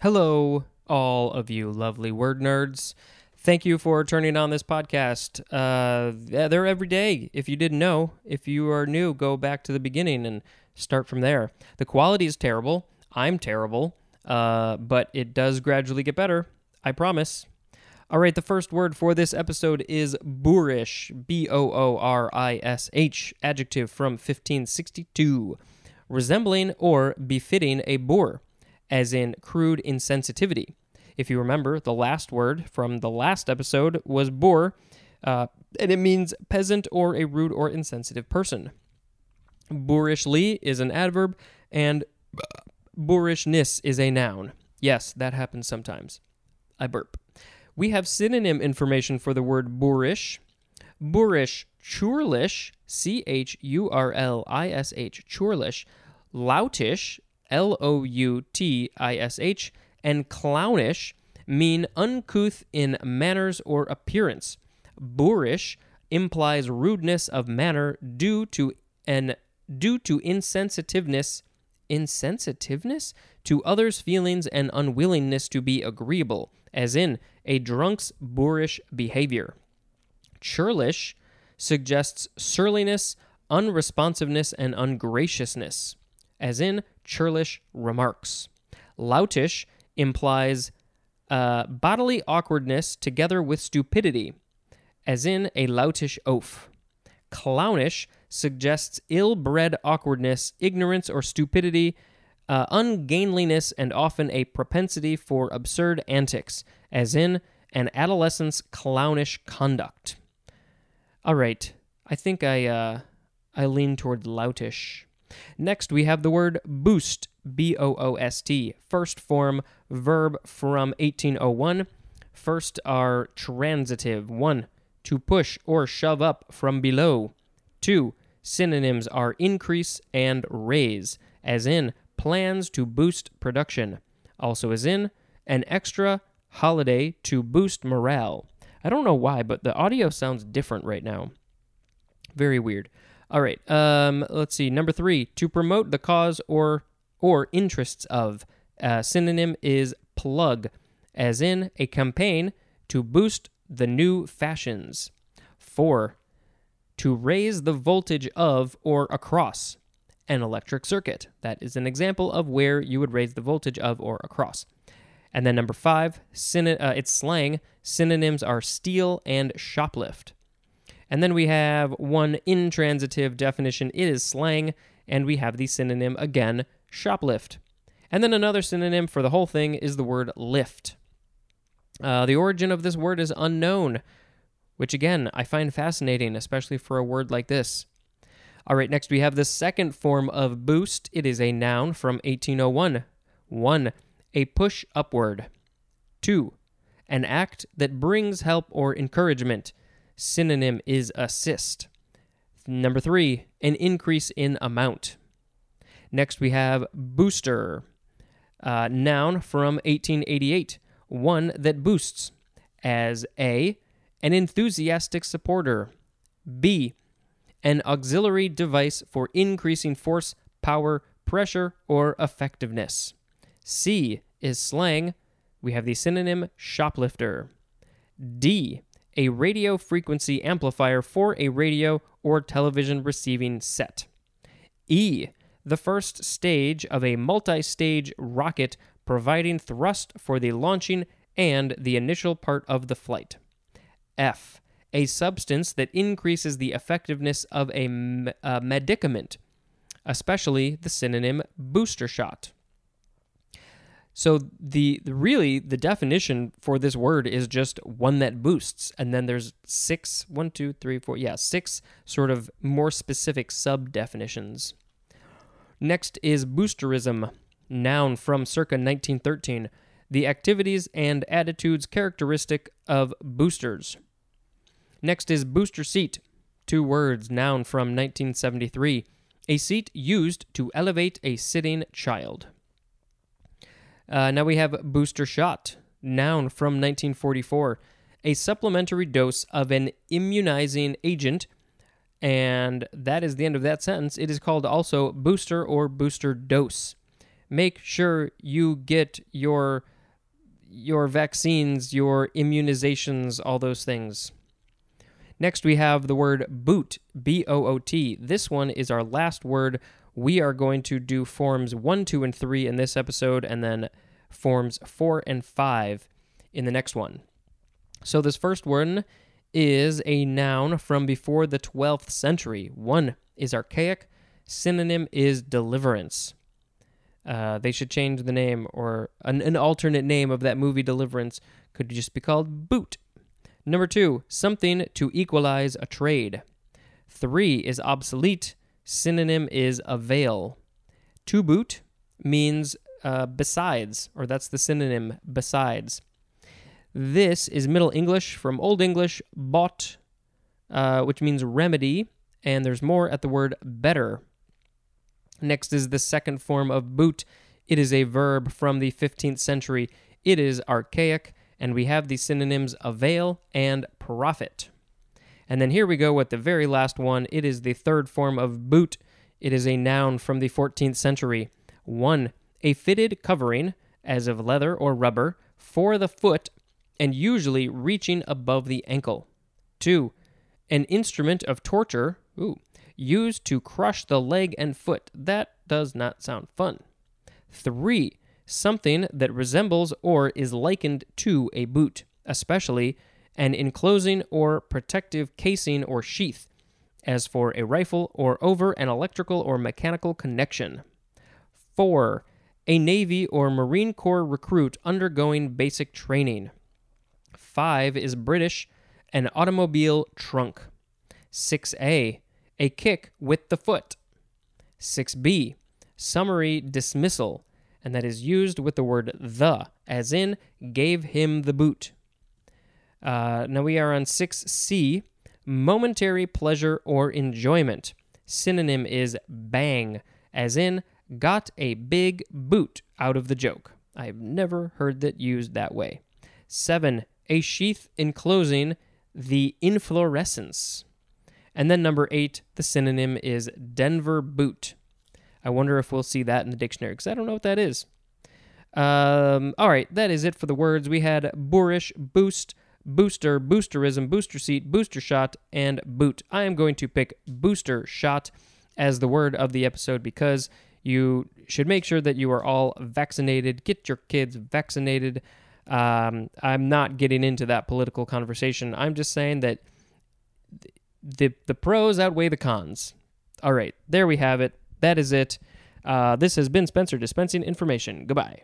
Hello, all of you lovely word nerds. Thank you for turning on this podcast. Uh, they're every day. If you didn't know, if you are new, go back to the beginning and start from there. The quality is terrible. I'm terrible, uh, but it does gradually get better. I promise. All right, the first word for this episode is boorish. B O O R I S H, adjective from 1562, resembling or befitting a boor, as in crude insensitivity. If you remember, the last word from the last episode was boor, uh, and it means peasant or a rude or insensitive person. Boorishly is an adverb, and boorishness is a noun. Yes, that happens sometimes. I burp. We have synonym information for the word boorish. Boorish, churlish, C H U R L I S H, churlish, loutish, L O U T I S H, and clownish mean uncouth in manners or appearance. Boorish implies rudeness of manner due to an due to insensitiveness insensitiveness to others' feelings and unwillingness to be agreeable, as in a drunk's boorish behavior. Churlish suggests surliness, unresponsiveness, and ungraciousness, as in churlish remarks. Loutish implies uh, bodily awkwardness together with stupidity, as in a loutish oaf. Clownish suggests ill bred awkwardness, ignorance, or stupidity, uh, ungainliness, and often a propensity for absurd antics, as in an adolescent's clownish conduct. All right, I think I uh, I lean toward loutish. Next, we have the word boost, B O O S T, first form verb from 1801. First are transitive. 1. To push or shove up from below. 2. Synonyms are increase and raise, as in plans to boost production. Also, as in an extra holiday to boost morale. I don't know why, but the audio sounds different right now. Very weird. All right. Um, let's see. Number three, to promote the cause or or interests of. Uh, synonym is plug, as in a campaign to boost the new fashions. Four, to raise the voltage of or across an electric circuit. That is an example of where you would raise the voltage of or across. And then number five, syn- uh, it's slang. Synonyms are steal and shoplift. And then we have one intransitive definition. It is slang, and we have the synonym again, shoplift. And then another synonym for the whole thing is the word lift. Uh, the origin of this word is unknown, which again I find fascinating, especially for a word like this. All right, next we have the second form of boost. It is a noun from 1801. 1. A push upward. 2. An act that brings help or encouragement. Synonym is assist. Number 3. An increase in amount. Next we have booster. Uh, noun from 1888. One that boosts. As A. An enthusiastic supporter. B an auxiliary device for increasing force, power, pressure, or effectiveness. C is slang. We have the synonym shoplifter. D, a radio frequency amplifier for a radio or television receiving set. E, the first stage of a multi stage rocket providing thrust for the launching and the initial part of the flight. F, a substance that increases the effectiveness of a, a medicament, especially the synonym booster shot. So the, the, really the definition for this word is just one that boosts, and then there's six, one, two, three, four, yeah, six sort of more specific sub definitions. Next is boosterism, noun from circa 1913, the activities and attitudes characteristic of boosters. Next is booster seat, two words, noun from 1973, a seat used to elevate a sitting child. Uh, now we have booster shot, noun from 1944, a supplementary dose of an immunizing agent. And that is the end of that sentence. It is called also booster or booster dose. make sure you get your your vaccines, your immunizations, all those things. Next, we have the word boot, B O O T. This one is our last word. We are going to do forms 1, 2, and 3 in this episode, and then forms 4 and 5 in the next one. So, this first one is a noun from before the 12th century. One is archaic, synonym is deliverance. Uh, they should change the name, or an, an alternate name of that movie Deliverance could just be called Boot. Number two, something to equalize a trade. Three is obsolete. Synonym is avail. To boot means uh, besides, or that's the synonym besides. This is Middle English from Old English, bot, uh, which means remedy, and there's more at the word better. Next is the second form of boot. It is a verb from the 15th century. It is archaic, and we have the synonyms avail and profit. And then here we go with the very last one. It is the third form of boot. It is a noun from the 14th century. 1. A fitted covering, as of leather or rubber, for the foot and usually reaching above the ankle. 2. An instrument of torture, ooh, used to crush the leg and foot. That does not sound fun. 3. Something that resembles or is likened to a boot, especially an enclosing or protective casing or sheath, as for a rifle or over an electrical or mechanical connection. 4. A Navy or Marine Corps recruit undergoing basic training. 5 is British, an automobile trunk. 6a, a kick with the foot. 6b, summary dismissal, and that is used with the word the, as in gave him the boot. Uh, now we are on 6c, momentary pleasure or enjoyment. Synonym is bang, as in got a big boot out of the joke. I've never heard that used that way. 7. A sheath enclosing the inflorescence. And then number eight, the synonym is Denver boot. I wonder if we'll see that in the dictionary because I don't know what that is. Um, all right, that is it for the words. We had boorish, boost, booster, boosterism, booster seat, booster shot, and boot. I am going to pick booster shot as the word of the episode because you should make sure that you are all vaccinated. Get your kids vaccinated. Um, I'm not getting into that political conversation. I'm just saying that the the pros outweigh the cons. All right, there we have it. That is it. Uh, this has been Spencer dispensing information. Goodbye.